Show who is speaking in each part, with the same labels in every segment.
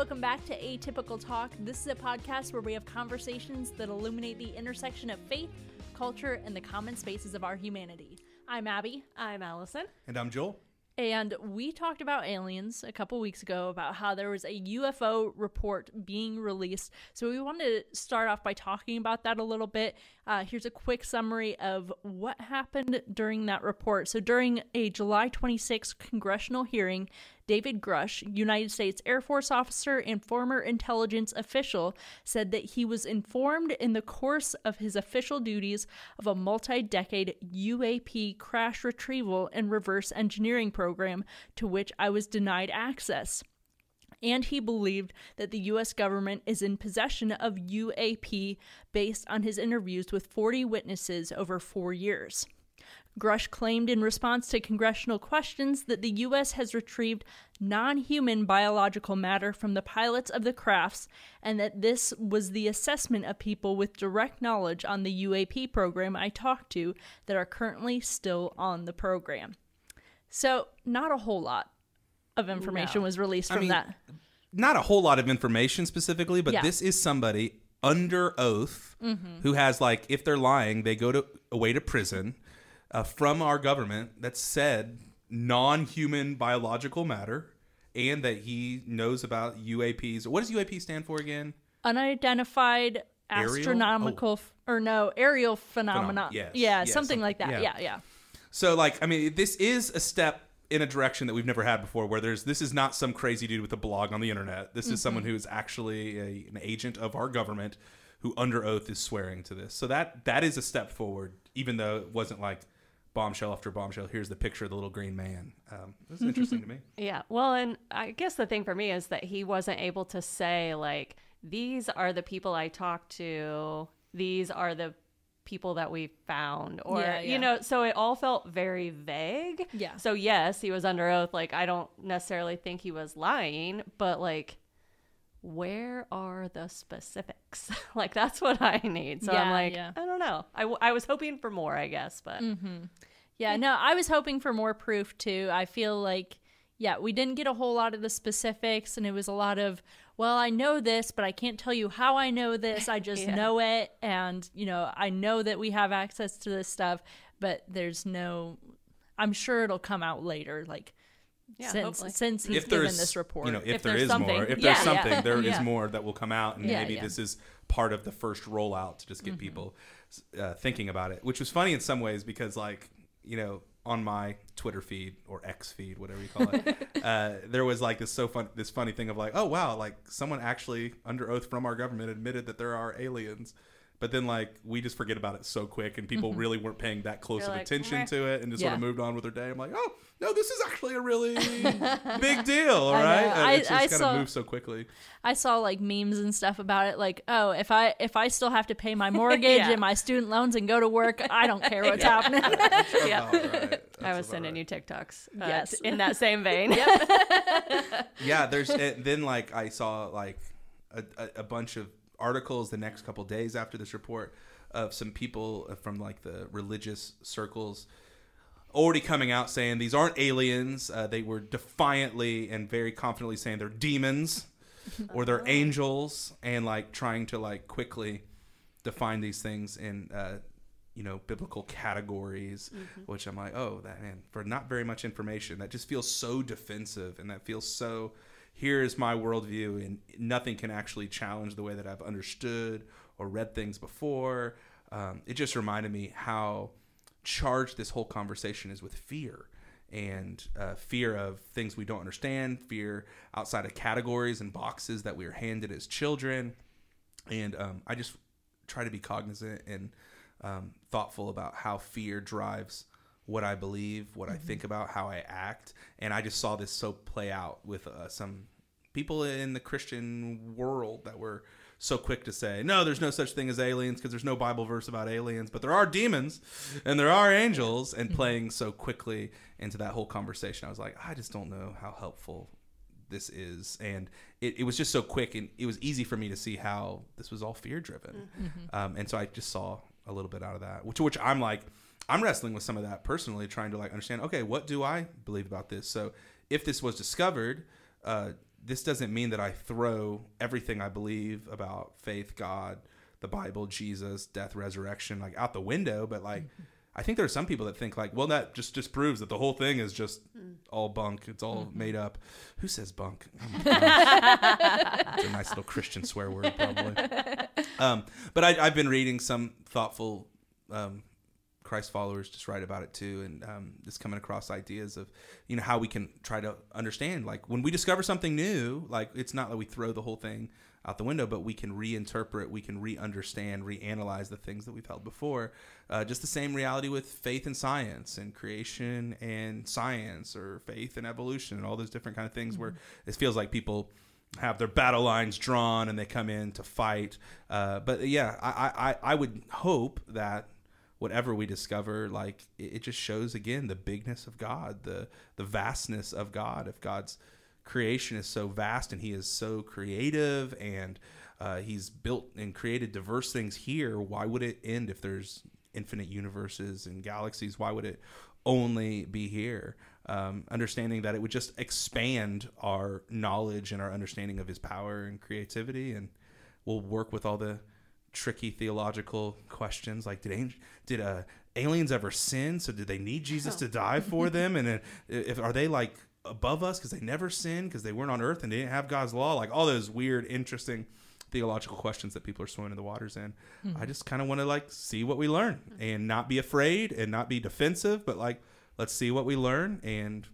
Speaker 1: welcome back to Atypical Talk. This is a podcast where we have conversations that illuminate the intersection of faith, culture, and the common spaces of our humanity. I'm Abby.
Speaker 2: I'm Allison.
Speaker 3: And I'm Joel.
Speaker 1: And we talked about aliens a couple weeks ago about how there was a UFO report being released. So we wanted to start off by talking about that a little bit. Uh, here's a quick summary of what happened during that report. So during a July 26 congressional hearing, David Grusch, United States Air Force officer and former intelligence official, said that he was informed in the course of his official duties of a multi decade UAP crash retrieval and reverse engineering program to which I was denied access and he believed that the US government is in possession of UAP based on his interviews with 40 witnesses over four years. Grusch claimed in response to congressional questions that the U.S. has retrieved non human biological matter from the pilots of the crafts and that this was the assessment of people with direct knowledge on the UAP program I talked to that are currently still on the program. So, not a whole lot of information
Speaker 2: No.
Speaker 1: was released
Speaker 3: I
Speaker 1: from
Speaker 3: mean,
Speaker 1: that.
Speaker 3: Not a whole lot of information specifically, but
Speaker 1: Yeah.
Speaker 3: this is somebody under oath who has like, if they're lying, they go to away to prison uh, from our government that said non-human biological matter, and that he knows about UAPs. What does UAP stand for again?
Speaker 1: Unidentified astronomical, f- or no, aerial phenomena.
Speaker 3: Phenom- yes.
Speaker 1: Yeah,
Speaker 3: Yeah,
Speaker 1: something
Speaker 3: something-
Speaker 1: like that.
Speaker 3: yeah.
Speaker 1: yeah. yeah.
Speaker 3: So like I mean this is a step in a direction that we've never had before where there's this is not some crazy dude with a blog on the internet. This is someone who is actually a, an agent of our government who under oath is swearing to this. So that that is a step forward even though it wasn't like bombshell after bombshell here's the picture of the little green man. Um this is interesting to me.
Speaker 2: Yeah. Well, and I guess the thing for me is that he wasn't able to say, like, these are the people I talked to, these are the people that we found, or,
Speaker 1: Yeah, yeah.
Speaker 2: you know, so it all felt very vague.
Speaker 1: Yeah.
Speaker 2: So, yes, he was under oath. Like, I don't necessarily think he was lying, but, like, where are the specifics? like, that's what I need. So I'm like,
Speaker 1: yeah.
Speaker 2: I don't know. I, w- I was hoping for more, I guess, but mm-hmm.
Speaker 1: Yeah, no, I was hoping for more proof too. I feel like, yeah, we didn't get a whole lot of the specifics, and it was a lot of, well, I know this, but I can't tell you how I know this. I just
Speaker 2: Yeah.
Speaker 1: know it, and you know, I know that we have access to this stuff, but there's no. I'm sure it'll come out later, like
Speaker 2: Yeah,
Speaker 1: since
Speaker 2: hopefully.
Speaker 1: since he's
Speaker 3: if
Speaker 1: given
Speaker 3: there's
Speaker 1: this report.
Speaker 3: you know if,
Speaker 2: If there's something.
Speaker 3: more if there's
Speaker 2: yeah.
Speaker 3: something there is
Speaker 2: Yeah.
Speaker 3: more that will come out and
Speaker 1: Yeah,
Speaker 3: maybe
Speaker 1: yeah.
Speaker 3: this is part of the first rollout to just get people uh, thinking about it which was funny in some ways because like you know on my twitter feed or x feed whatever you call it uh, there was like this so fun this funny thing of like oh wow like someone actually under oath from our government admitted that there are aliens but then like we just forget about it so quick and people really weren't paying that close
Speaker 2: You're
Speaker 3: of
Speaker 2: like,
Speaker 3: attention
Speaker 2: "Meh."
Speaker 3: to it and just sort of
Speaker 1: Yeah.
Speaker 3: moved on with their day i'm like oh no this is actually a really big deal all
Speaker 1: I know.
Speaker 3: right
Speaker 1: I-
Speaker 3: it just
Speaker 1: I
Speaker 3: kind
Speaker 1: saw-
Speaker 3: of moves so quickly
Speaker 1: I saw like memes and stuff about it, like, oh, if I if I still have to pay my mortgage
Speaker 2: Yeah.
Speaker 1: and my student loans and go to work, I don't care what's happening.
Speaker 2: Yeah.
Speaker 3: About right.
Speaker 2: I
Speaker 3: That's
Speaker 2: was
Speaker 3: about
Speaker 2: sending
Speaker 3: right.
Speaker 2: you TikToks. uh,
Speaker 1: Yes.
Speaker 2: In that same vein.
Speaker 3: yeah there's and then like i saw like a, a, a bunch of articles the next couple days after this report of some people from like the religious circles already coming out saying these aren't aliens. Uh, they were defiantly and very confidently saying they're demons or they're angels and like trying to like quickly define these things in uh, you know biblical categories which i'm like oh that man for not very much information. That just feels so defensive and that feels so here's my worldview and nothing can actually challenge the way that i've understood or read things before. Um, it just reminded me how charged this whole conversation is with fear and uh, fear of things we don't understand fear outside of categories and boxes that we are handed as children. And um, I just try to be cognizant and um, thoughtful about how fear drives what I believe, what I think about, how I act, and I just saw this so play out with uh, some people in the Christian world that were so quick to say, no, there's no such thing as aliens because there's no Bible verse about aliens, but there are demons and there are angels, and playing so quickly into that whole conversation, I was like, I just don't know how helpful this is and it, it was just so quick and it was easy for me to see how this was all fear driven um, and so i just saw a little bit out of that which which i'm like i'm wrestling with some of that personally trying to like understand okay what do i believe about this? So if this was discovered uh, this doesn't mean that I throw everything I believe about faith, God, the Bible, Jesus, death, resurrection, like out the window. But like, I think there are some people that think like, well, that just just proves that the whole thing is just all bunk. It's all made up. Who says bunk? Oh it's a nice little Christian swear word, probably. Um, but I, I've been reading some thoughtful um, Christ followers just write about it too, and um, just coming across ideas of you know how we can try to understand. Like when we discover something new, like it's not that we throw the whole thing out the window, but we can reinterpret, we can re-understand, reanalyze the things that we've held before. Uh, just the same reality with faith and science, and creation and science, or faith and evolution, and all those different kind of things. Where it feels like people have their battle lines drawn and they come in to fight. Uh, but yeah, I, I, I would hope that whatever we discover, like it, it just shows again the bigness of God, the the vastness of God. If God's creation is so vast and He is so creative and uh, He's built and created diverse things here, why would it end if there's infinite universes and galaxies? Why would it only be here? Um, understanding that it would just expand our knowledge and our understanding of His power and creativity, and we'll work with all the tricky theological questions like did did uh, aliens ever sin? So did they need jesus to die for them? And uh, if are they like above us because they never sinned because they weren't on earth and they didn't have god's law? Like all those weird interesting theological questions that people are swimming in the waters in. I just kind of want to like see what we learn and not be afraid and not be defensive but like let's see what we learn and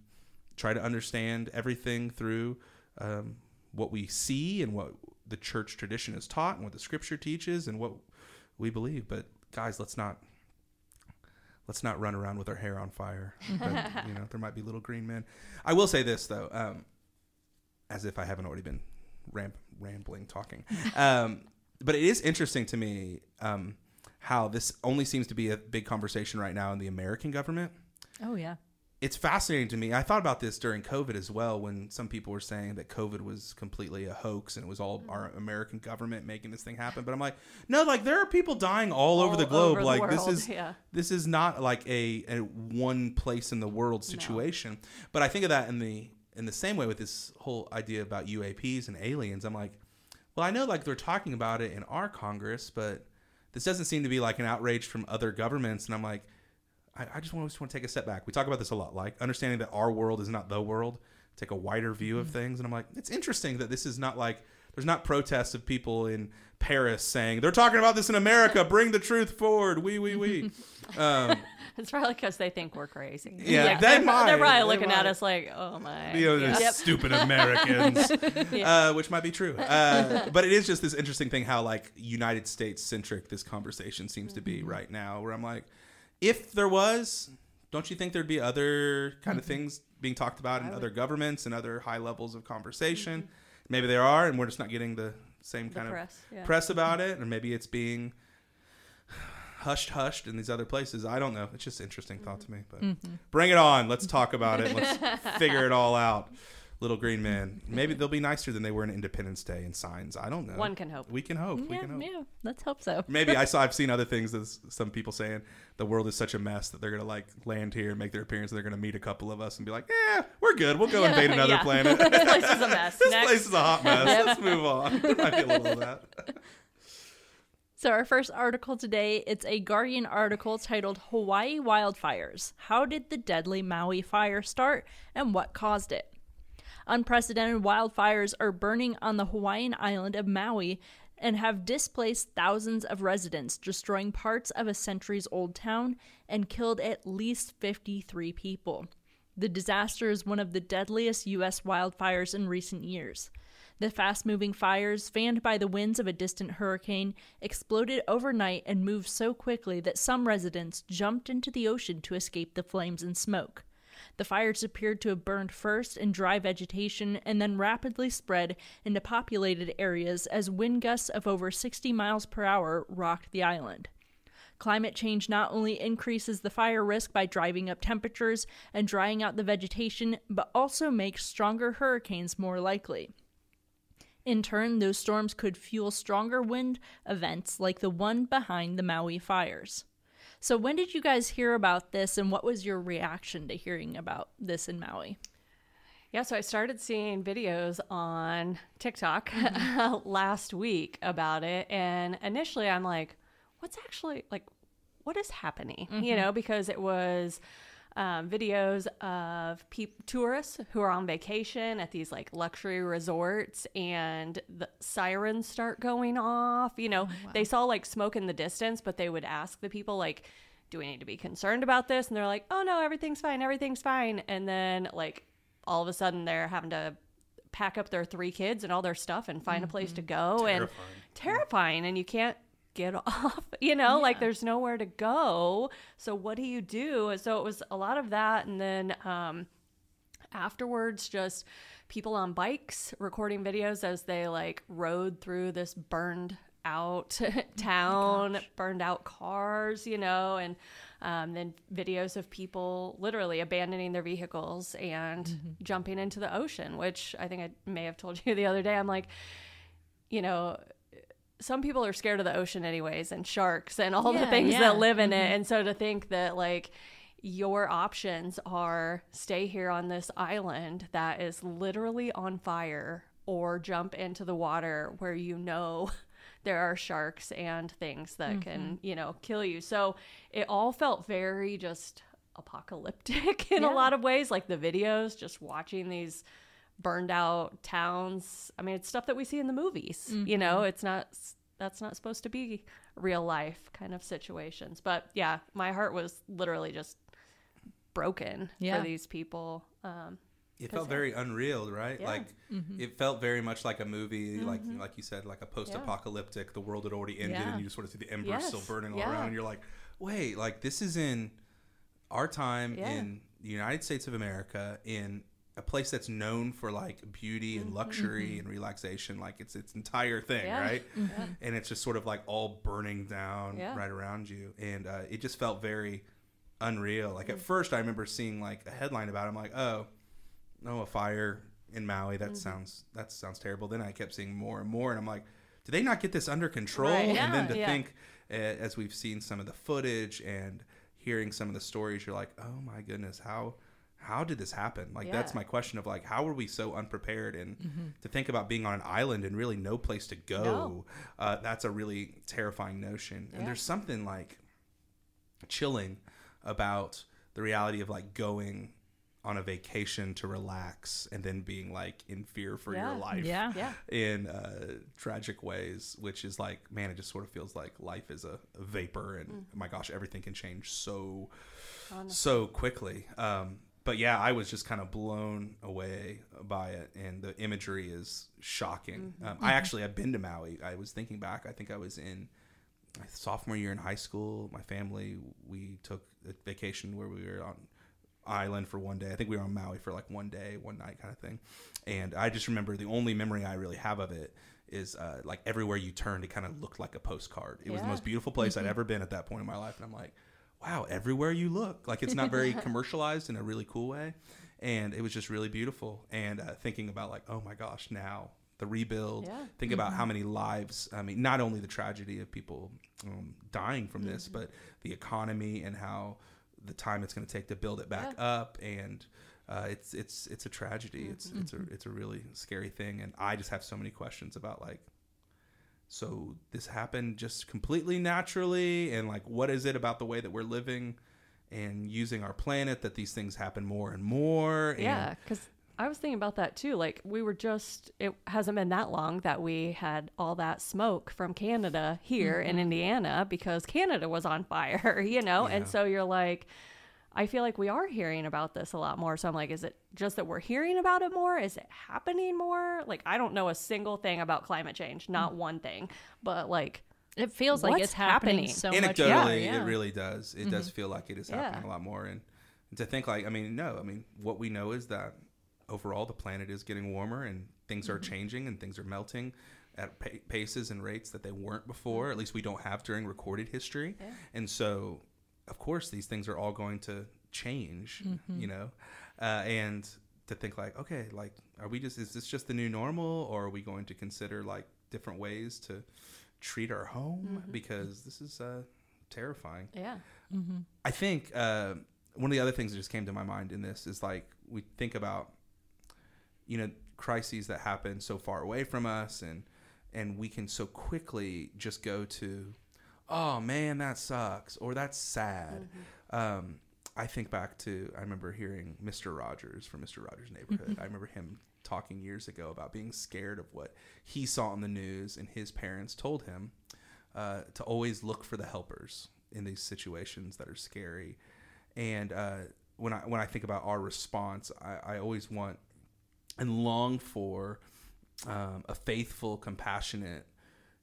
Speaker 3: try to understand everything through um, what we see and what the church tradition is taught and what the scripture teaches and what we believe. But guys, let's not let's not run around with our hair on fire. But, you know, there might be little green men. I will say this though, um, as if I haven't already been ram- rambling talking. Um, but it is interesting to me um, how this only seems to be a big conversation right now in the American government
Speaker 1: Oh yeah.
Speaker 3: It's fascinating to me. I thought about this during COVID as well, when some people were saying that COVID was completely a hoax and it was all our mm-hmm. American government making this thing happen. But I'm like, no, like there are people dying all, over the globe.
Speaker 2: over the
Speaker 3: like this is
Speaker 2: yeah.
Speaker 3: this is not like a, a one place in the world situation. But I think of that in the in the same way with this whole idea about UAPs and aliens. I'm like, well, I know like they're talking about it in our Congress, but this doesn't seem to be like an outrage from other governments. And I'm like, I, I just want to want to take a step back. We talk about this a lot, like understanding that our world is not the world. Take a wider view of things, and I'm like, it's interesting that this is not like there's not protests of people in Paris saying they're talking about this in America. Bring the truth forward. We we we. Um,
Speaker 2: It's probably because they think we're crazy.
Speaker 3: Yeah,
Speaker 2: Like,
Speaker 3: they
Speaker 2: they're,
Speaker 3: might,
Speaker 2: They're probably
Speaker 3: they
Speaker 2: looking at us like, oh my.
Speaker 3: you know, those stupid Americans, uh, which might be true. Uh, but it is just this interesting thing how like United States centric this conversation seems to be right now. Where I'm like, if there was, don't you think there'd be other kind of mm-hmm. things being talked about in other governments and other high levels of conversation? Mm-hmm. Maybe there are, and we're just not getting the same
Speaker 2: The
Speaker 3: kind of
Speaker 2: press. Yeah.
Speaker 3: press about it, or maybe it's being hushed, hushed in these other places. I don't know. It's just an interesting thought mm-hmm. to me. But bring it on. Let's talk about it. Let's figure it all out. Little green mm-hmm. Man. Maybe they'll be nicer than they were in Independence Day and signs. I don't know.
Speaker 2: One can hope.
Speaker 3: We can hope. we
Speaker 1: Yeah,
Speaker 3: can hope.
Speaker 1: yeah. Let's hope so.
Speaker 3: Maybe I saw. I've seen other things. As some people saying the world is such a mess that they're gonna like land here, and make their appearance, and they're gonna meet a couple of us and be like, "Yeah, we're good. We'll go invade another
Speaker 2: yeah.
Speaker 3: planet.
Speaker 2: this place is a mess.
Speaker 3: this
Speaker 2: Next.
Speaker 3: place is a hot mess. Let's move on. There might be a little of that.
Speaker 1: So our first article today, it's a Guardian article titled Hawaii Wildfires. How did the deadly Maui fire start and what caused it? Unprecedented wildfires are burning on the Hawaiian island of Maui and have displaced thousands of residents, destroying parts of a centuries old town and killed at least 53 people. The disaster is one of the deadliest U.S. wildfires in recent years. The fast moving fires, fanned by the winds of a distant hurricane, exploded overnight and moved so quickly that some residents jumped into the ocean to escape the flames and smoke. The fires appeared to have burned first in dry vegetation and then rapidly spread into populated areas as wind gusts of over 60 miles per hour rocked the island. Climate change not only increases the fire risk by driving up temperatures and drying out the vegetation, but also makes stronger hurricanes more likely. In turn, those storms could fuel stronger wind events like the one behind the Maui fires. So, when did you guys hear about this, and what was your reaction to hearing about this in Maui?
Speaker 2: Yeah, so I started seeing videos on TikTok mm-hmm. last week about it. And initially I'm like, what's actually like, what is happening? You mm-hmm. know, because it was um, videos of peop tourists who are on vacation at these like luxury resorts and the sirens start going off. You know, they saw like smoke in the distance, but they would ask the people, like, do we need to be concerned about this? And they're like, oh no, everything's fine, everything's fine. And then, like, all of a sudden they're having to pack up their three kids and all their stuff and find a place to go and
Speaker 3: Terrifying.
Speaker 2: terrifying and you can't get off you know like there's nowhere to go. So what do you do? So it was a lot of that and then um afterwards just people on bikes recording videos as they like rode through this burned out town burned out cars you know and um, then videos of people literally abandoning their vehicles and jumping into the ocean which i think i may have told you the other day. I'm like you know some people are scared of the ocean anyways and sharks and all the things
Speaker 1: yeah.
Speaker 2: that live in it. Mm-hmm. And so to think that like your options are stay here on this island that is literally on fire or jump into the water where you know there are sharks and things that can mm-hmm. you know kill you. So it all felt very just apocalyptic in a lot of ways like the videos just watching these burned out towns i mean it's stuff that we see in the movies you know mm-hmm. it's not that's not supposed to be real life kind of situations but yeah my heart was literally just broken
Speaker 1: Yeah.
Speaker 2: for these people um
Speaker 3: It felt very unreal, right?
Speaker 2: Yeah.
Speaker 3: Like mm-hmm. it felt very much like a movie, like mm-hmm. like you said, like a post-apocalyptic. The world had already ended,
Speaker 1: Yeah.
Speaker 3: and you just sort of see the embers still burning all
Speaker 2: Yeah.
Speaker 3: around, and you're like, wait, like this is in our time
Speaker 2: Yeah.
Speaker 3: in the United States of America, in a place that's known for like beauty and luxury and relaxation, like it's its entire thing,
Speaker 2: Mm-hmm. Yeah.
Speaker 3: right?
Speaker 2: Yeah.
Speaker 3: And it's just sort of like all burning down
Speaker 2: Yeah.
Speaker 3: right around you, and uh, it just felt very unreal. Like
Speaker 2: Mm.
Speaker 3: at first, I remember seeing like a headline about. it. I'm like, oh, no, a fire in Maui.
Speaker 2: Mm-hmm.
Speaker 3: That sounds that sounds terrible. Then I kept seeing more and more, and I'm like, do they not get this under control?
Speaker 2: Right.
Speaker 3: And then to
Speaker 2: Yeah.
Speaker 3: think, uh, as we've seen some of the footage and hearing some of the stories, you're like, oh my goodness, how how did this happen? Like that's my question of like, how were we so unprepared? And to think about being on an island and really no place to go,
Speaker 2: No.
Speaker 3: uh, that's a really terrifying notion. And there's something like chilling about the reality of like going on a vacation to relax and then being like in fear for
Speaker 2: Yeah.
Speaker 3: your life
Speaker 1: Yeah.
Speaker 2: yeah
Speaker 3: in uh, tragic ways, which is like, man, it just sort of feels like life is a, a vapor, and my gosh, everything can change so so quickly. Um, but yeah, I was just kind of blown away by it, and the imagery is shocking. Um, I actually have been to Maui. I was thinking back. I think I was in my sophomore year in high school. My family we took a vacation where we were on island for one day. I think we were on Maui for like one day, one night kind of thing. And I just remember the only memory I really have of it is uh, like everywhere you turned, it kind of looked like a postcard. It was the most beautiful place I'd ever been at that point in my life. And I'm like, wow, everywhere you look, like it's not very commercialized in a really cool way. And it was just really beautiful. And uh, thinking about like, oh my gosh, now the rebuild.
Speaker 2: Yeah.
Speaker 3: Think about how many lives. I mean, not only the tragedy of people um, dying from this, but the economy and how the time it's going to take to build it back up. And uh, it's it's it's a tragedy. It's it's a it's a really scary thing. And I just have so many questions about like. So this happened just completely naturally, and like, what is it about the way that we're living and using our planet that these things happen more and more? And
Speaker 2: Yeah, because I was thinking about that too. Like we were just, it hasn't been that long that we had all that smoke from Canada here in mm-hmm. Indiana because Canada was on fire, you know? And so you're like, I feel like we are hearing about this a lot more. So I'm like, is it just that we're hearing about it more? Is it happening more? Like, I don't know a single thing about climate change, not one thing, but like,
Speaker 1: It feels like it's happening,
Speaker 2: happening?
Speaker 1: so much.
Speaker 3: anecdotally
Speaker 1: Yeah, yeah. Mm-hmm.
Speaker 3: it really does it does feel like it is
Speaker 2: Yeah.
Speaker 3: happening a lot more and to think like i mean no i mean what we know is that overall the planet is getting warmer and things
Speaker 2: Mm-hmm.
Speaker 3: are changing and things are melting at pa- paces and rates that they weren't before
Speaker 2: Mm-hmm.
Speaker 3: at least we don't have during recorded history and so of course these things are all going to change
Speaker 2: Mm-hmm.
Speaker 3: you know uh, and to think like okay like are we just is this just the new normal or are we going to consider like different ways to treat our home
Speaker 2: Mm-hmm.
Speaker 3: because this is uh, terrifying
Speaker 2: yeah.
Speaker 3: I think uh, one of the other things that just came to my mind in this is like we think about you know crises that happen so far away from us and and we can so quickly just go to oh man that sucks or that's sad. Um, i think back to i remember hearing mr rogers from mr rogers neighborhood. I remember him talking years ago about being scared of what he saw on the news and his parents told him uh, to always look for the helpers in these situations that are scary. And uh, when I when I think about our response, I, I always want and long for um, a faithful, compassionate,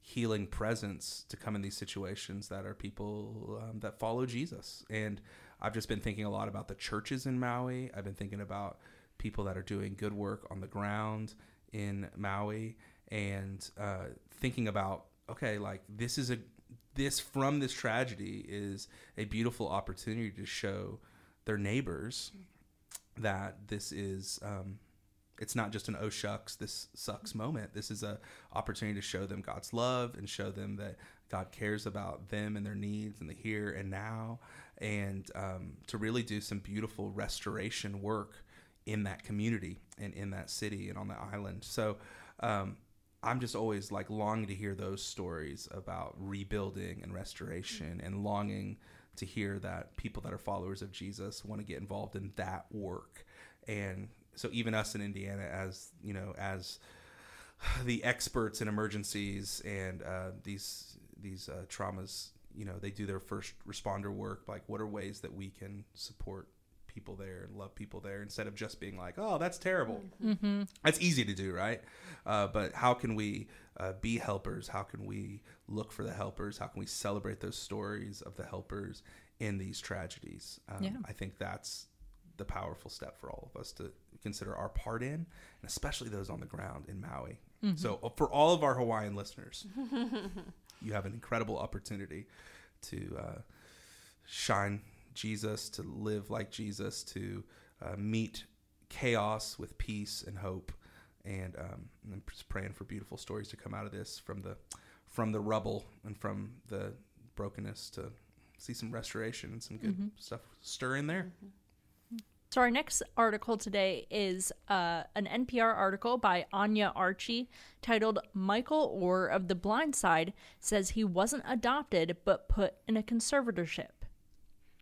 Speaker 3: healing presence to come in these situations that are people um, that follow Jesus. And I've just been thinking a lot about the churches in Maui. I've been thinking about people that are doing good work on the ground in Maui, and uh, thinking about okay, like this is a this from this tragedy is a beautiful opportunity to show their neighbors that this is um, it's not just an oh shucks this sucks moment. This is a opportunity to show them god's love and show them that god cares about them and their needs and the here and now and um, to really do some beautiful restoration work in that community and in that city and on the island. So um, i'm just always like longing to hear those stories about rebuilding and restoration and longing to hear that people that are followers of jesus want to get involved in that work. And so even us in Indiana, as you know, as the experts in emergencies and uh, these these uh, traumas, you know, they do their first responder work. Like, what are ways that we can support people there and love people there instead of just being like, oh, that's terrible.
Speaker 1: Mm-hmm.
Speaker 3: That's easy to do, right? Uh, but how can we uh, be helpers? How can we look for the helpers? How can we celebrate those stories of the helpers in these tragedies? Um,
Speaker 1: Yeah.
Speaker 3: I think that's the powerful step for all of us to consider our part in, and especially those on the ground in Maui. So, uh, for all of our Hawaiian listeners, you have an incredible opportunity to uh, shine Jesus, to live like Jesus, to uh, meet chaos with peace and hope, and, um, and I'm just praying for beautiful stories to come out of this from the from the rubble and from the brokenness to see some restoration and some good stuff stir in there.
Speaker 1: So our next article today is uh, an NPR article by Anya Archie titled "Michael Oher of the Blind Side says he wasn't adopted but put in a conservatorship."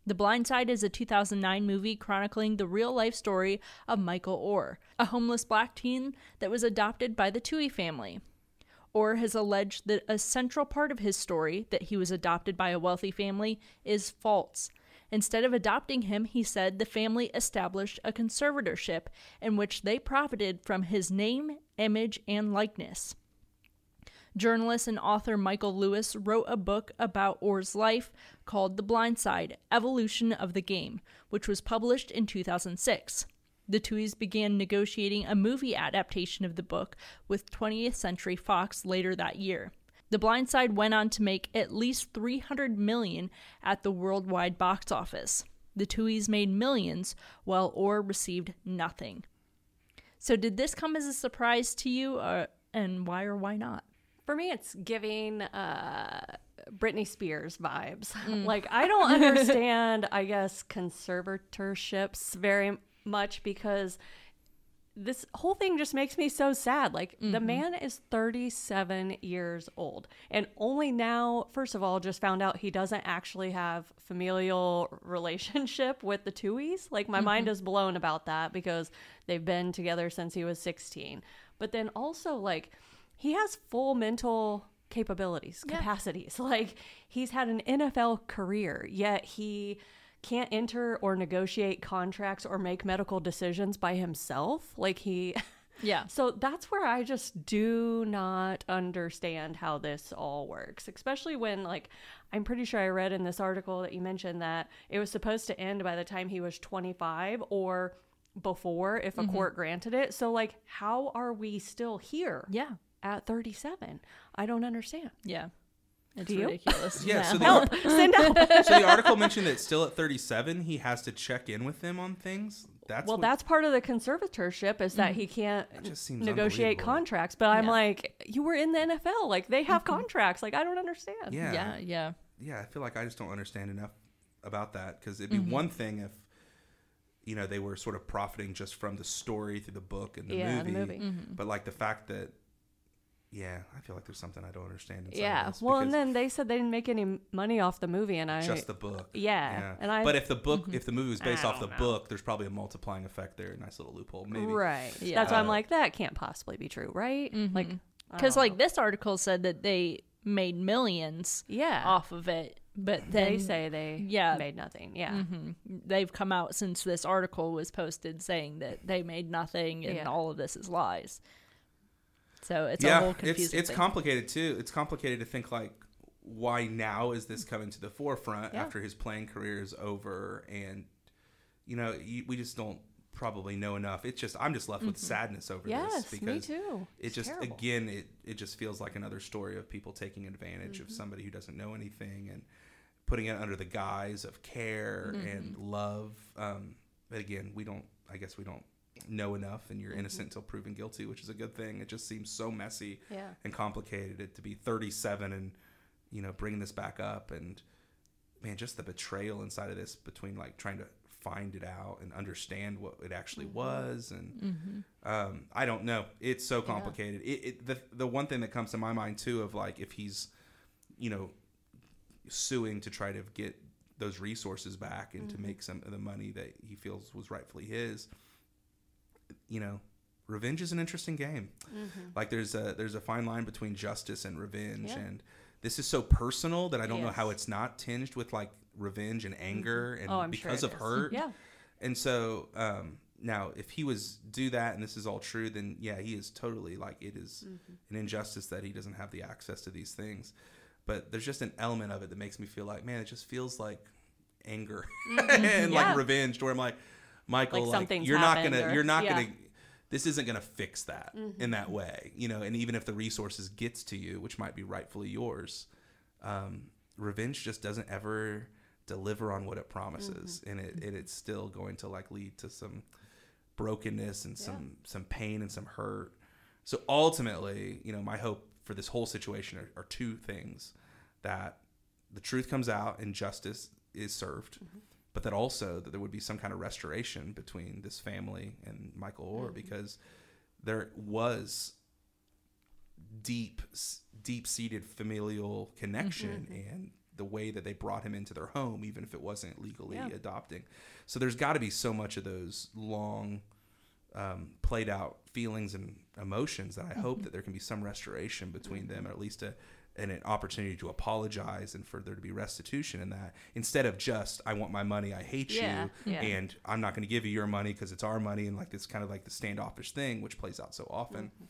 Speaker 1: The Blind Side is a 2009 movie chronicling the real life story of Michael Oher, a homeless black teen that was adopted by the Tuohy family. Oher has alleged that a central part of his story, that he was adopted by a wealthy family, is false. Instead of adopting him, he said the family established a conservatorship in which they profited from his name, image, and likeness. Journalist and author Michael Lewis wrote a book about Oher's life called The Blind Side Evolution of the Game, which was published in 2006. The Tuohys began negotiating a movie adaptation of the book with 20th Century Fox later that year. The Blind Side went on to make at least 300 million at the worldwide box office. The Tuohys made millions, while Oher received nothing. So, did this come as a surprise to you, uh, and why or why not?
Speaker 2: For me, it's giving uh, Britney Spears vibes. like, I don't understand, I guess, conservatorships very much because this whole thing just makes me so sad. Like, the mm-hmm. man is 37 years old and only now, first of all, just found out he doesn't actually have familial relationship with the Tuohys. Like, my mind mm-hmm. is blown about that because they've been together since he was 16. But then also, like, he has full mental capabilities,
Speaker 1: Yeah.
Speaker 2: capacities. Like he's had an NFL career, yet he can't enter or negotiate contracts or make medical decisions by himself. Like he
Speaker 1: Yeah.
Speaker 2: so that's where I just do not understand how this all works, especially when, like, I'm pretty sure I read in this article that you mentioned that it was supposed to end by the time he was 25 or before if a mm-hmm. court granted it. So, like, how are we still here
Speaker 1: Yeah.
Speaker 2: at 37? I don't understand.
Speaker 1: Yeah. It's
Speaker 2: Do you?
Speaker 1: ridiculous.
Speaker 3: Yeah, so the,
Speaker 2: Help! Send help!
Speaker 3: so the article mentioned that still at 37, he has to check in with them on things. That's
Speaker 2: well,
Speaker 3: what-
Speaker 2: that's part of the conservatorship is that mm. he can't
Speaker 3: just seems
Speaker 2: negotiate contracts. But I'm like, you were in the NFL. Like, they have mm-hmm. contracts. Like, I don't understand.
Speaker 3: yeah,
Speaker 1: yeah. Yeah.
Speaker 3: yeah, I feel like I just don't understand enough about that because it'd be
Speaker 1: Mm-hmm.
Speaker 3: one thing if you know they were sort of profiting just from the story through the book and the
Speaker 2: Yeah, the
Speaker 3: movie.
Speaker 2: movie. Mm-hmm.
Speaker 3: But like the fact that, yeah, I feel like there's something I don't understand. Inside
Speaker 2: yeah.
Speaker 3: Of
Speaker 2: Well, and then they said they didn't make any money off the movie, and I
Speaker 3: just the book.
Speaker 2: yeah, yeah. and I
Speaker 3: but if the book, if the movie was based
Speaker 2: I
Speaker 3: off the
Speaker 2: know.
Speaker 3: book, there's probably a multiplying effect there. Nice little loophole, maybe.
Speaker 2: right,
Speaker 1: Yeah.
Speaker 2: that's why I'm
Speaker 3: Uh,
Speaker 2: like that can't possibly be true, right? Like
Speaker 1: Because like this article said that they made millions
Speaker 2: yeah,
Speaker 1: off of it, but then
Speaker 2: they say they
Speaker 1: yeah.
Speaker 2: made nothing. Yeah,
Speaker 1: Mhm. they've come out since this article was posted saying that they made nothing and
Speaker 2: Yeah.
Speaker 1: all of this is lies. So it's a
Speaker 3: yeah,
Speaker 1: whole
Speaker 3: it's
Speaker 1: confusing
Speaker 3: it's
Speaker 1: thing.
Speaker 3: complicated too. It's complicated to think like why now is this coming to the forefront
Speaker 2: Yeah.
Speaker 3: after his playing career is over, and you know you, we just don't probably know enough. It's just I'm just left with sadness over
Speaker 2: Mm-hmm. yes,
Speaker 3: this
Speaker 2: me
Speaker 3: because
Speaker 2: too.
Speaker 3: it just
Speaker 2: terrible.
Speaker 3: again it it just feels like another story of people taking advantage
Speaker 2: Mm-hmm.
Speaker 3: of somebody who doesn't know anything and putting it under the guise of care
Speaker 2: Mm-hmm.
Speaker 3: and love. Um, but again, we don't. I guess we don't know enough, and
Speaker 2: Mm-hmm.
Speaker 3: you're innocent until proven guilty, which is a good thing. It just seems so messy
Speaker 2: Yeah.
Speaker 3: and complicated. It to be 37 and you know bringing this back up and man, just the betrayal inside of this between like trying to find it out and understand what it actually
Speaker 2: Mm-hmm.
Speaker 3: was and um, I don't know. It's so complicated. It, it the the one thing that comes to my mind too of like if he's you know suing to try to get those resources back and to make some of the money that he feels was rightfully his you know revenge is an interesting game mm-hmm. like there's a there's a fine line between justice and revenge
Speaker 2: Yeah.
Speaker 3: and this is so personal that i don't know how it's not tinged with like revenge and mm-hmm. anger and
Speaker 2: Oh, I'm sure
Speaker 3: because of
Speaker 2: is.
Speaker 3: hurt
Speaker 2: Yeah.
Speaker 3: and so um now if he was do that and this is all true then yeah he is totally like it is mm-hmm. an injustice that he doesn't have the access to these things but there's just an element of it that makes me feel like man it just feels like anger and
Speaker 2: Yeah.
Speaker 3: like revenge where i'm like michael
Speaker 2: Like
Speaker 3: like, you're not gonna
Speaker 2: or-
Speaker 3: you're not
Speaker 2: yeah.
Speaker 3: gonna this isn't gonna fix that in that way you know and even if the resources gets to you which might be rightfully yours um, revenge just doesn't ever deliver on what it promises and it, it it's still going to like lead to some brokenness and some some pain and some hurt. So ultimately you know my hope for this whole situation are, are two things that the truth comes out and justice is served but that also that there would be some kind of restoration between this family and michael Oher mm. because there was deep deep seated familial connection mm-hmm. and the way that they brought him into their home even if it wasn't legally
Speaker 2: Yeah.
Speaker 3: adopting. So there's got to be so much of those long um, played out feelings and emotions that i hope mm-hmm. that there can be some restoration between mm-hmm. them or at least a and an opportunity to apologize and for there to be restitution in that instead of just i want my money i hate
Speaker 2: Yeah,
Speaker 3: you
Speaker 2: yeah.
Speaker 3: and i'm not going to give you your money because it's our money and like this kind of like the standoffish thing which plays out so often
Speaker 2: Mm-hmm.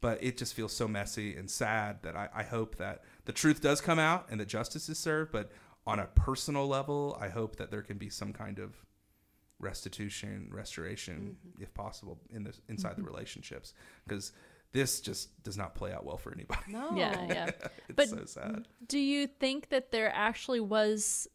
Speaker 3: but it just feels so messy and sad that I, I hope that the truth does come out and that justice is served. But on a personal level, I hope that there can be some kind of restitution, restoration,
Speaker 2: Mm-hmm.
Speaker 3: if possible, in the inside the relationships because this just does not play out well for anybody.
Speaker 2: No.
Speaker 1: Yeah, yeah.
Speaker 3: it's
Speaker 1: But-
Speaker 3: so sad.
Speaker 1: Do you think that there actually was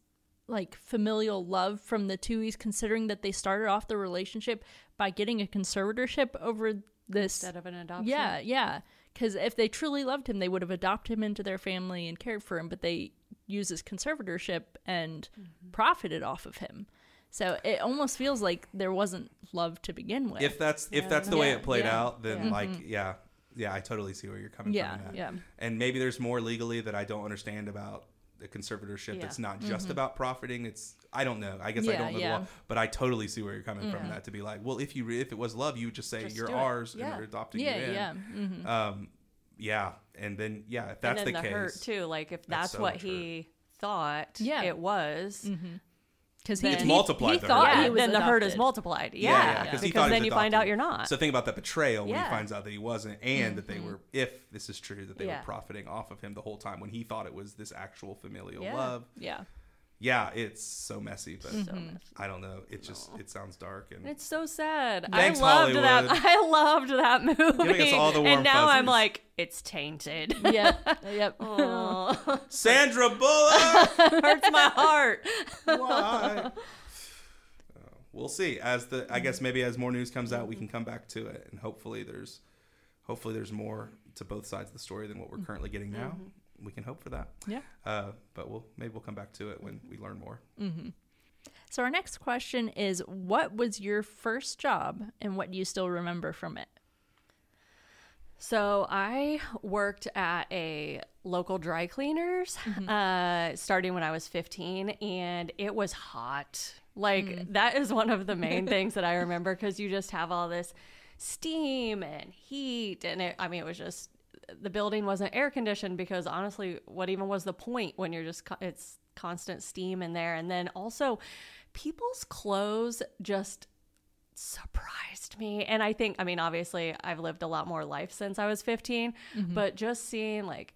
Speaker 1: like familial love from the Tuohys, considering that they started off the relationship by getting a conservatorship over this?
Speaker 2: Instead of an adoption.
Speaker 1: yeah, yeah. Because if they truly loved him, they would have adopted him into their family and cared for him. But they used his conservatorship and
Speaker 2: Mm-hmm.
Speaker 1: profited off of him. So it almost feels like there wasn't love to begin with.
Speaker 3: If that's if
Speaker 2: Yeah,
Speaker 3: that's the way it played
Speaker 1: yeah,
Speaker 3: out, then
Speaker 2: yeah.
Speaker 3: like yeah, yeah, I totally see where you're coming
Speaker 1: yeah,
Speaker 3: from. Yeah,
Speaker 1: yeah.
Speaker 3: and maybe there's more legally that I don't understand about the conservatorship.
Speaker 2: Yeah.
Speaker 3: That's not just about profiting. It's I don't know. I guess I don't know
Speaker 1: yeah.
Speaker 3: the law, but I totally see where you're coming from. That to be like, well, if you re- if it was love, you would just say
Speaker 2: Just
Speaker 3: you're ours
Speaker 2: Yeah.
Speaker 3: and we're adopting
Speaker 1: Yeah,
Speaker 3: you in.
Speaker 1: yeah. hmm
Speaker 3: Um, yeah, and then yeah, if that's
Speaker 2: and
Speaker 3: the
Speaker 2: then the,
Speaker 3: case,
Speaker 2: hurt too. Like if
Speaker 3: That's
Speaker 2: that's,
Speaker 3: so
Speaker 2: what he thought
Speaker 1: Yeah.
Speaker 2: it was,
Speaker 1: Because he,
Speaker 2: It's
Speaker 1: he-
Speaker 3: multiplied
Speaker 1: he
Speaker 3: the
Speaker 1: thought
Speaker 3: hurt.
Speaker 2: yeah,
Speaker 1: he was
Speaker 2: then the hurt is multiplied.
Speaker 3: Yeah,
Speaker 2: Yeah,
Speaker 3: yeah, 'cause he
Speaker 2: because
Speaker 3: thought he
Speaker 2: then
Speaker 3: was
Speaker 2: you find out you're not.
Speaker 3: So think about that betrayal when he finds out that he wasn't, and that they mm-hmm. were, if this is true, that they
Speaker 2: Yeah.
Speaker 3: were profiting off of him the whole time when he thought it was this actual familial
Speaker 2: Yeah.
Speaker 3: love.
Speaker 1: Yeah.
Speaker 3: Yeah, it's so messy, but
Speaker 2: so mm-hmm. messy.
Speaker 3: I don't know. It just it sounds dark and
Speaker 2: It's so sad.
Speaker 3: Thanks,
Speaker 2: I loved
Speaker 3: Hollywood.
Speaker 2: that. I loved that movie.
Speaker 3: Giving all the warm
Speaker 2: and now I'm like, it's tainted.
Speaker 1: Yep. Yep.
Speaker 2: Aw,
Speaker 3: Sandra Bullock.
Speaker 2: hurts my heart.
Speaker 3: Why? Uh, we'll see. As the I guess maybe as more news comes out, we can mm-hmm. come back to it, and hopefully there's hopefully there's more to both sides of the story than what we're mm-hmm. currently getting now. We can hope for that.
Speaker 1: Yeah.
Speaker 3: Uh, but we'll maybe we'll come back to it when we learn more.
Speaker 1: So our next question is what was your first job and what do you still remember from it?
Speaker 2: So I worked at a local dry cleaners uh, starting when I was 15, and it was hot. Like that is one of the main things that I remember because you just have all this steam and heat, and it, I mean it was just the building wasn't air conditioned because honestly, what even was the point when you're just co- it's constant steam in there, and then also people's clothes just surprised me. And I think, I mean, obviously, I've lived a lot more life since I was 15, mm-hmm. but just seeing like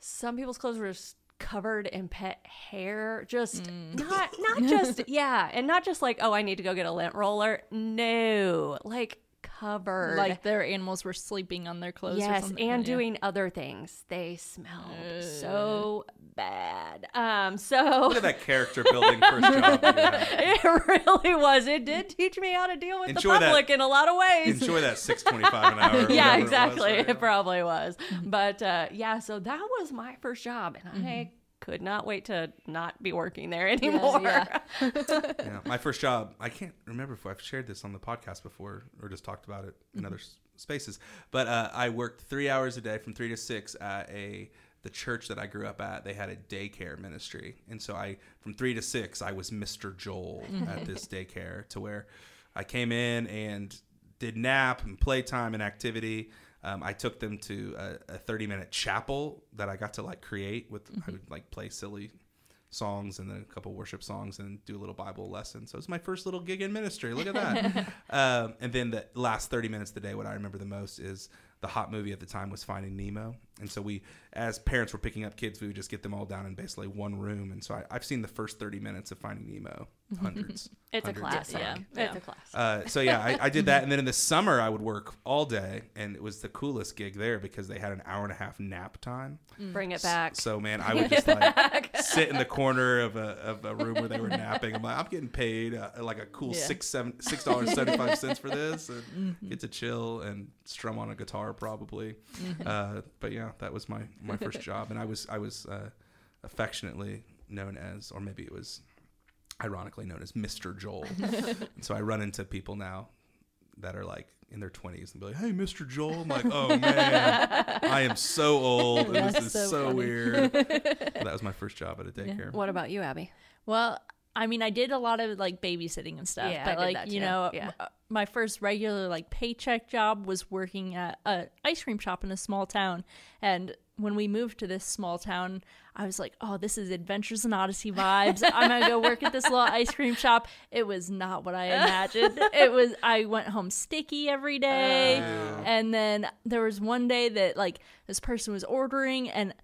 Speaker 2: some people's clothes were just covered in pet hair, just mm. not, not just, yeah. And not just like, oh, I need to go get a lint roller. No, like covered.
Speaker 1: Like their animals were sleeping on their clothes or
Speaker 2: Yes,
Speaker 1: something.
Speaker 2: and
Speaker 1: Yeah.
Speaker 2: doing other things. They smelled so bad. Um, so
Speaker 3: Look at that character building first job. you
Speaker 2: it really was. It did teach me how to deal with
Speaker 3: Enjoy
Speaker 2: the
Speaker 3: that-
Speaker 2: public in a lot of ways.
Speaker 3: Enjoy that six twenty five an hour.
Speaker 2: yeah,
Speaker 3: whatever it was,
Speaker 2: exactly. It, probably was. But uh, yeah, so that was my first job, and I could not wait to not be working there anymore.
Speaker 1: yeah.
Speaker 3: yeah, my first job. I can't remember if I've shared this on the podcast before or just talked about it in other spaces. But uh, I worked three hours a day from three to six at a the church that I grew up at. They had a daycare ministry, and so I from three to six I was Mr. Joel at this daycare to where I came in and did nap and playtime and activity. Um, I took them to a, a 30 minute chapel that I got to like create with, I would like play silly songs and then a couple worship songs and do a little Bible lesson. So it's my first little gig in ministry. Look at that. um, and then the last 30 minutes of the day, what I remember the most is the hot movie at the time was Finding Nemo. And so we, as parents were picking up kids, we would just get them all down in basically one room. And so I, I've seen the first 30 minutes of Finding Nemo hundreds.
Speaker 2: It's a
Speaker 3: hundreds of
Speaker 2: classic.
Speaker 1: Yeah.
Speaker 2: It's a classic.
Speaker 3: uh, so yeah, I, I did that, and then in the summer I would work all day, and it was the coolest gig there because they had an hour and a half nap time.
Speaker 2: Bring it back.
Speaker 3: So man, I would just like sit in the corner of a, of a room where they were napping. I'm like, I'm getting paid uh, like a cool
Speaker 1: Yeah.
Speaker 3: six seven six dollars seventy five cents for this, and get to chill and strum on a guitar probably. Uh, but yeah, that was my my first job, and I was I was uh, affectionately known as, or maybe it was ironically known as Mr. Joel. and so I run into people now that are like in their 20s and be like, "Hey, Mr. Joel." I'm like, "Oh man, I am so old, and this is
Speaker 1: so
Speaker 3: so,
Speaker 1: funny.
Speaker 3: weird." that was my first job at a daycare.
Speaker 2: What about you, Abby?
Speaker 1: Well, I mean, I did a lot of like babysitting and stuff,
Speaker 2: Yeah, I
Speaker 1: but
Speaker 2: did
Speaker 1: like you know,
Speaker 2: Yeah.
Speaker 1: m- my first regular like paycheck job was working at a ice cream shop in a small town, and when we moved to this small town, I was like, "Oh, this is Adventures in Odyssey vibes. I'm gonna go work at this little ice cream shop." It was not what I imagined. it was. I went home sticky every day, oh, and then there was one day that like this person was ordering, and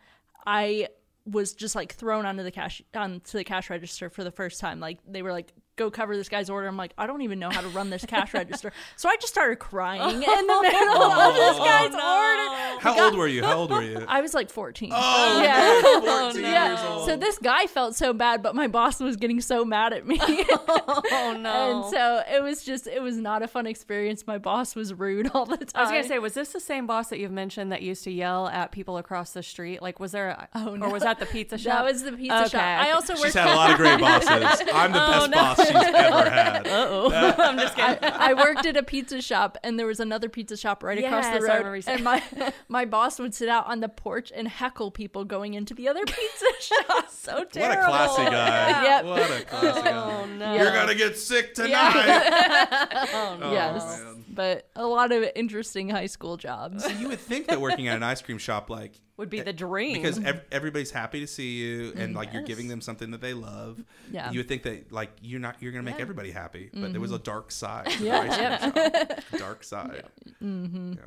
Speaker 1: I was just like thrown onto the cash onto the cash register for the first time. Like they were like, "Go cover this guy's order." I'm like, I don't even know how to run this cash register, so I just started crying in the middle of oh, this guy's order.
Speaker 3: How old were you? How old were you?
Speaker 1: I was like 14.
Speaker 3: Oh,
Speaker 1: yeah.
Speaker 3: man, 14
Speaker 1: Yeah.
Speaker 3: years old.
Speaker 1: So this guy felt so bad, but my boss was getting so mad at me.
Speaker 2: Oh no.
Speaker 1: and so it was just, it was not a fun experience. My boss was rude all the time.
Speaker 2: I was gonna say, was this the same boss that you've mentioned that used to yell at people across the street? Like, was there? A,
Speaker 1: Oh,
Speaker 2: Or was that the pizza shop?
Speaker 1: that was the pizza
Speaker 2: Okay,
Speaker 1: shop. I
Speaker 2: okay.
Speaker 1: also
Speaker 3: She's
Speaker 1: worked.
Speaker 3: had a lot of great bosses. I'm the oh, best boss she's ever had.
Speaker 2: I'm just kidding.
Speaker 1: I worked at a pizza shop, and there was another pizza shop right across the road.
Speaker 2: remember
Speaker 1: And my my boss would sit out on the porch and heckle people going into the other pizza shop.
Speaker 2: so terrible.
Speaker 3: What a classy guy.
Speaker 1: Yep.
Speaker 3: What a classy guy.
Speaker 2: Oh no.
Speaker 3: You're gonna get sick tonight.
Speaker 2: Oh, no.
Speaker 1: Oh, yes,
Speaker 3: man.
Speaker 1: But a lot of interesting high school jobs.
Speaker 3: you would think that working at an ice cream shop, like
Speaker 2: Would be eh, the dream.
Speaker 3: because ev- everybody's happy to see you and like you're giving them something that they love.
Speaker 1: Yeah.
Speaker 3: You would think that like you're not you're gonna make
Speaker 2: Yeah.
Speaker 3: everybody happy, but there was mm-hmm. a dark side.
Speaker 1: Yeah.
Speaker 3: ice cream shop. Dark side. Mm-hmm. Yeah.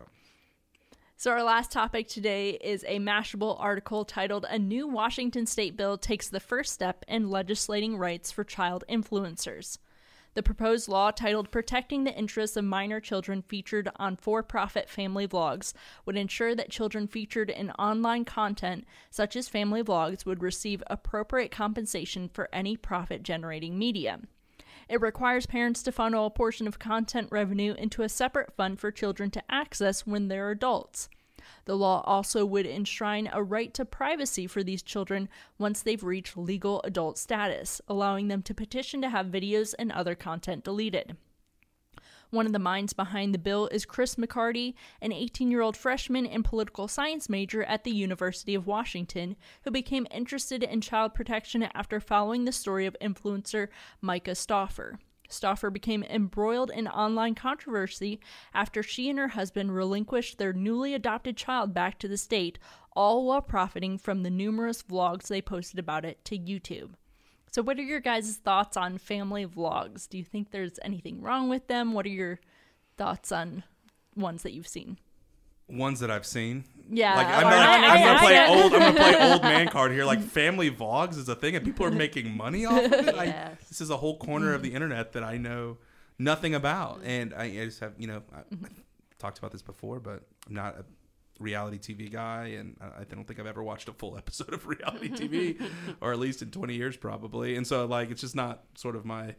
Speaker 1: So, our last topic today is a Mashable article titled A New Washington State Bill Takes the First Step in Legislating Rights for Child Influencers. The proposed law, titled Protecting the Interests of Minor Children Featured on For Profit Family Vlogs, would ensure that children featured in online content, such as family vlogs, would receive appropriate compensation for any profit generating media. It requires parents to funnel a portion of content revenue into a separate fund for children to access when they're adults. The law also would enshrine a right to privacy for these children once they've reached legal adult status, allowing them to petition to have videos and other content deleted. One of the minds behind the bill is Chris McCarty, an 18 year old freshman and political science major at the University of Washington, who became interested in child protection after following the story of influencer Myka Stauffer. Stauffer became embroiled in online controversy after she and her husband relinquished their newly adopted child back to the state, all while profiting from the numerous vlogs they posted about it to YouTube. So, what are your guys' thoughts on family vlogs? Do you think there's anything wrong with them? What are your thoughts on ones that you've seen?
Speaker 3: Ones that I've seen.
Speaker 1: Yeah,
Speaker 3: Like I'm, not,
Speaker 1: I-
Speaker 3: I'm
Speaker 1: I-
Speaker 3: gonna
Speaker 1: I-
Speaker 3: play old. I'm gonna play old man card here. Like family vlogs is a thing, and people are making money off of it. I,
Speaker 2: Yes.
Speaker 3: this is a whole corner of the internet that I know nothing about, and I, I just have you know I,
Speaker 1: Mm-hmm.
Speaker 3: I've talked about this before, but I'm not a reality TV guy, and I, I don't think I've ever watched a full episode of reality TV, or at least in 20 years probably. And so like it's just not sort of my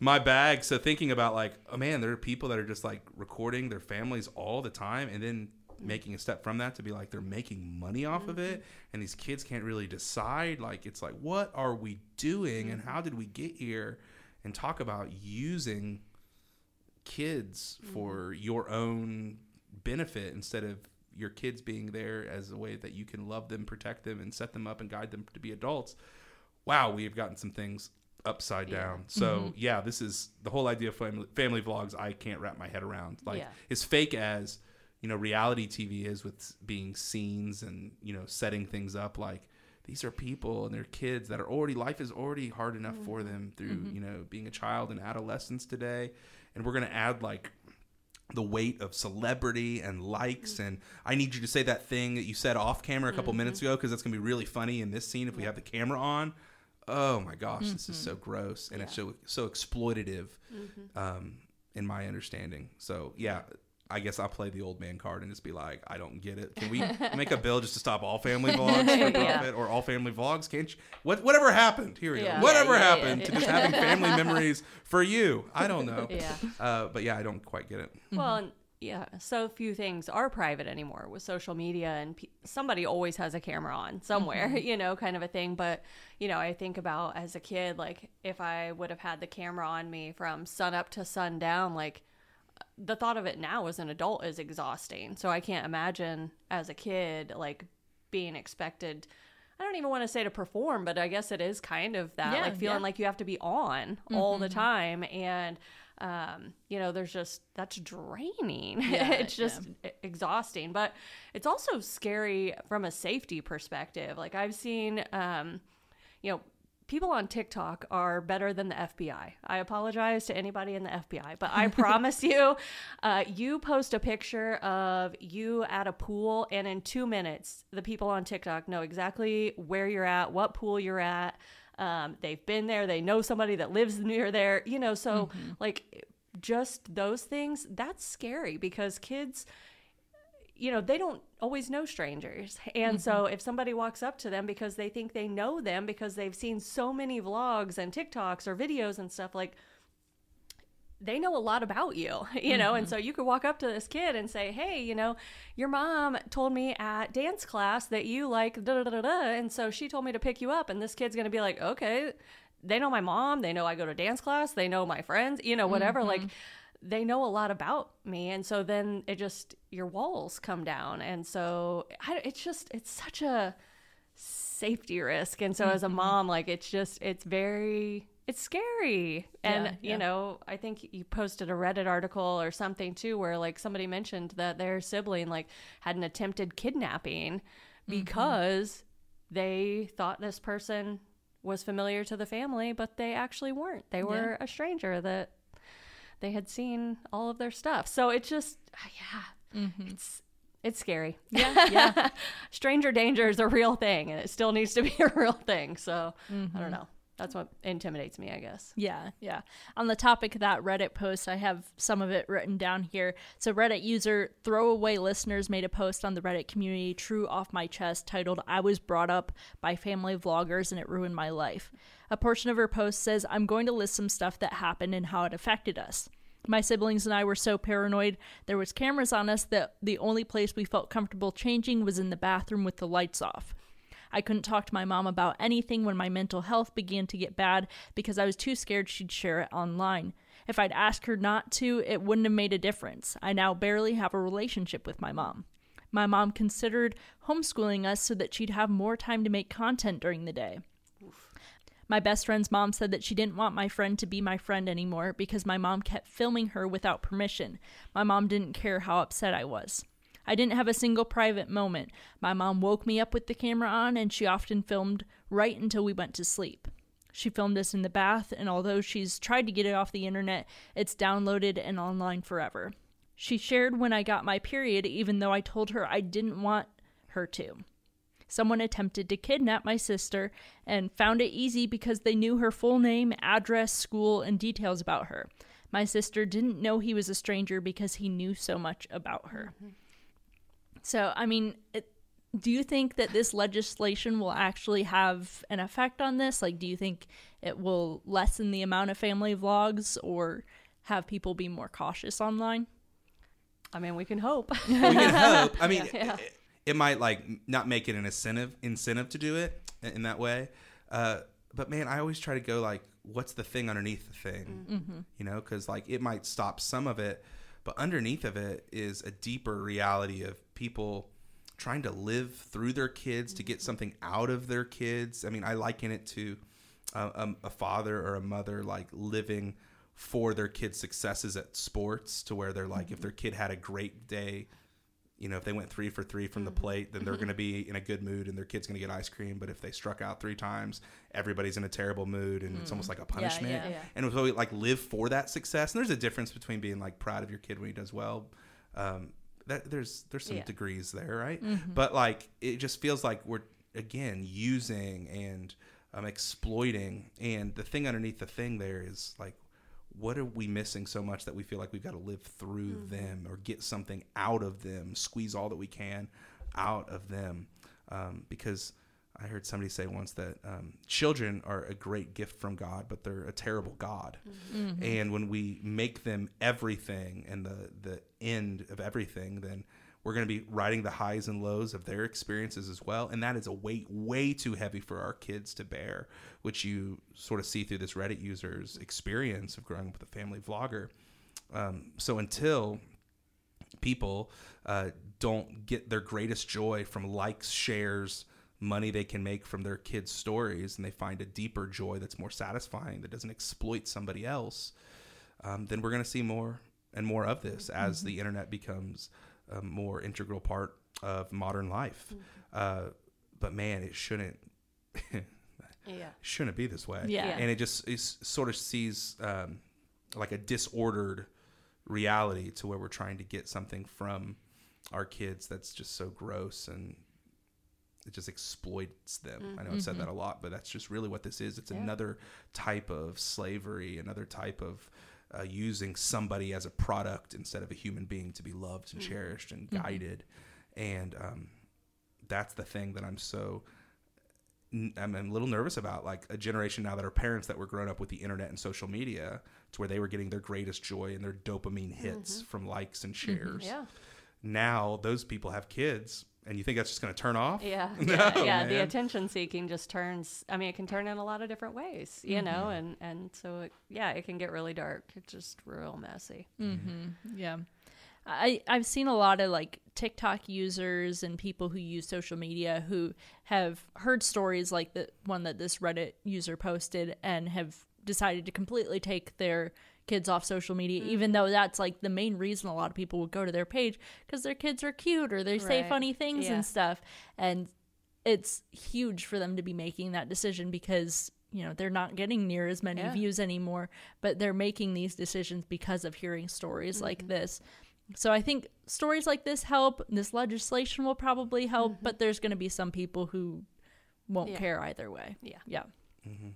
Speaker 3: my bag. So thinking about like oh man, there are people that are just like recording their families all the time, and then making a step from that to be like they're making money off of it mm-hmm. and these kids can't really decide like it's like what are we doing and mm-hmm. how did we get here and talk about using kids mm-hmm. for your own benefit instead of your kids being there as a way that you can love them, protect them, and set them up and guide them to be adults. Wow, we have gotten some things upside down. So yeah, this is the whole idea of family, family vlogs. I can't wrap my head around. Like
Speaker 2: Yeah.
Speaker 3: as fake as you know reality TV is with being scenes and you know setting things up. Like these are people and they're kids that are already life is already hard enough for mm-hmm. them through mm-hmm. you know being a child and adolescence today, and we're gonna add like the weight of celebrity and likes mm-hmm. and I need you to say that thing that you said off camera a couple minutes ago because that's gonna be really funny in this scene if we have the camera on. Oh my gosh, this is so gross and it's so so exploitative, um, in my understanding. So yeah, I guess I'll play the old man card and just be like, I don't get it. Can we make a bill just to stop all family vlogs for
Speaker 2: Yeah.
Speaker 3: or all family vlogs? Can't you? What whatever happened? Here we
Speaker 2: Yeah.
Speaker 3: go. Whatever
Speaker 2: Yeah, yeah,
Speaker 3: happened
Speaker 2: yeah,
Speaker 3: to
Speaker 2: yeah.
Speaker 3: just having family memories for you? I don't know.
Speaker 2: Yeah.
Speaker 3: Uh, but yeah, I don't quite get it.
Speaker 2: Well, and yeah, so few things are private anymore with social media, and pe- somebody always has a camera on somewhere, you know, kind of a thing. But, you know, I think about as a kid, like if I would have had the camera on me from sun up to sundown, like the thought of it now as an adult is exhausting. So I can't imagine as a kid, like being expected. I don't even want to say to perform, but I guess it is kind of that,
Speaker 1: Yeah,
Speaker 2: like feeling
Speaker 1: yeah.
Speaker 2: like you have to be on all the time. And, um, you know, there's just that's draining.
Speaker 1: Yeah,
Speaker 2: it's just exhausting, but it's also scary from a safety perspective. Like I've seen, um, you know, people on TikTok are better than the FBI. I apologize to anybody in the FBI, but I promise you, uh, you post a picture of you at a pool, and in two minutes, the people on TikTok know exactly where you're at, what pool you're at. Um, they've been there, they know somebody that lives near there, you know, so like just those things, that's scary because kids you know, they don't always know strangers. And so mm-hmm. if somebody walks up to them because they think they know them because they've seen so many vlogs and TikToks or videos and stuff like they know a lot about you, you know, and mm-hmm. so you could walk up to this kid and say, "Hey, you know, your mom told me at dance class that you like da da da da," and so she told me to pick you up, and this kid's gonna be like, "Okay, they know my mom, they know I go to dance class, they know my friends, you know, whatever." Like, mm-hmm. They know a lot about me, and so then it just your walls come down, and so I, it's just it's such a safety risk. And so as a mm-hmm. mom like it's just it's very it's scary. And
Speaker 1: Yeah, yeah.
Speaker 2: you know i think you posted a reddit article or something too where like somebody mentioned that their sibling like had an attempted kidnapping mm-hmm. because they thought this person was familiar to the family but they actually weren't. They were a stranger that they had seen all of their stuff. So it's just yeah mm-hmm. it's it's scary.
Speaker 1: Yeah, yeah.
Speaker 2: stranger danger is a real thing. And it still needs to be a real thing. So i don't mm-hmm. know that's what intimidates me i guess
Speaker 1: Yeah, yeah. On the topic of that Reddit post, I have some of it written down here. So, Reddit user Throwaway Listeners made a post on the Reddit community True Off My Chest titled, I was brought up by family vloggers and it ruined my life. A portion of her post says, I'm going to list some stuff that happened and how it affected us. My siblings and I were so paranoid. There was cameras on us that the only place we felt comfortable changing was in the bathroom with the lights off. I couldn't talk to my mom about anything when my mental health began to get bad because I was too scared she'd share it online. If I'd asked her not to, it wouldn't have made a difference. I now barely have a relationship with my mom. My mom considered homeschooling us so that she'd have more time to make content during the day. My best friend's mom said that she didn't want my friend to be my friend anymore because my mom kept filming her without permission. My mom didn't care how upset I was. I didn't have a single private moment. My mom woke me up with the camera on, and she often filmed right until we went to sleep. She filmed us in the bath, and although she's tried to get it off the internet, it's downloaded and online forever. She shared when I got my period, even though I told her I didn't want her to. Someone attempted to kidnap my sister and found it easy because they knew her full name, address, school, and details about her. My sister didn't know he was a stranger because he knew so much about her. Mm-hmm. So, I mean, it, do you think that this legislation will actually have an effect on this? Like, do you think it will lessen the amount of family vlogs or have people be more cautious online?
Speaker 2: I mean, we can hope.
Speaker 3: we can hope. I mean, yeah, yeah. It, it, might like not make it an incentive incentive to do it in that way. Uh, but man, I always try to go like, what's the thing underneath the thing? Mm-hmm. You know, because like it might stop some of it, but underneath of it is a deeper reality of people trying to live through their kids to get something out of their kids. I mean, I liken it to uh, um, a father or a mother like living for their kids' successes at sports to where they're like, mm-hmm. if their kid had a great day, you know, if they went three for three from the mm-hmm. plate, then they're going to be in a good mood and their kid's going to get ice cream. But if they struck out three times, everybody's in a terrible mood and mm. it's almost like a punishment. Yeah, yeah, yeah. And so we like live for that success. And there's a difference between being like proud of your kid when he does well um, that there's there's some degrees there, right? Mm-hmm. But like it just feels like we're again using and um, exploiting, and the thing underneath the thing there is like, what are we missing so much that we feel like we've got to live through mm-hmm. them or get something out of them, squeeze all that we can out of them, um, because I heard somebody say once that um, children are a great gift from God, but they're a terrible God. Mm-hmm. And when we make them everything and the the end of everything, then we're going to be riding the highs and lows of their experiences as well. And that is a weight way too heavy for our kids to bear, which you sort of see through this Reddit user's experience of growing up with a family vlogger. Um, so until people uh, don't get their greatest joy from likes, shares, money they can make from their kids' stories and they find a deeper joy that's more satisfying that doesn't exploit somebody else, um, then we're going to see more and more of this as mm-hmm. the internet becomes a more integral part of modern life. Mm-hmm. Uh, but man, it shouldn't. yeah. shouldn't be this way.
Speaker 1: Yeah.
Speaker 3: And it just it sort of sees um, like a disordered reality to where we're trying to get something from our kids that's just so gross and it just exploits them. Mm-hmm. I know I've said that mm-hmm. a lot, but that's just really what this is. It's yeah. another type of slavery, another type of uh, using somebody as a product instead of a human being to be loved and mm-hmm. cherished and mm-hmm. guided. And um, that's the thing that I'm so I'm a little nervous about. Like a generation now that are parents that were grown up with the internet and social media, to where they were getting their greatest joy and their dopamine hits mm-hmm. from likes and shares.
Speaker 2: Yeah.
Speaker 3: Now those people have kids and you think that's just going to turn off?
Speaker 2: Yeah, no, yeah, yeah. The attention seeking just turns. I mean, it can turn in a lot of different ways, you mm-hmm. know, and and so it, yeah, it can get really dark. It's just real messy.
Speaker 1: Mm-hmm. Yeah. I, I've seen a lot of like TikTok users and people who use social media who have heard stories like the one that this Reddit user posted and have decided to completely take their kids off social media, mm-hmm. even though that's like the main reason a lot of people would go to their page because their kids are cute or they right. say funny things yeah. and stuff. And it's huge for them to be making that decision because you know they're not getting near as many yeah. views anymore but they're making these decisions because of hearing stories mm-hmm. like this so i think stories like this help this legislation will probably help mm-hmm. but there's going to be some people who won't yeah. care either way
Speaker 2: yeah
Speaker 1: yeah mm-hmm.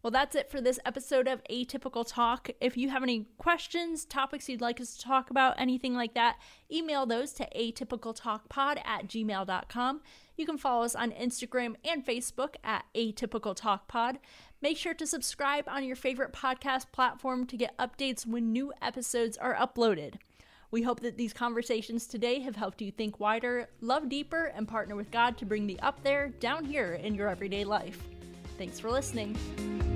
Speaker 1: Well, that's it for this episode of Atypical Talk. If you have any questions, topics you'd like us to talk about, anything like that, email those to atypicaltalkpod at gmail.com. You can follow us on Instagram and Facebook at Atypical Talk Pod. Make sure to subscribe on your favorite podcast platform to get updates when new episodes are uploaded. We hope that these conversations today have helped you think wider, love deeper, and partner with God to bring the up there down here in your everyday life. Thanks for listening.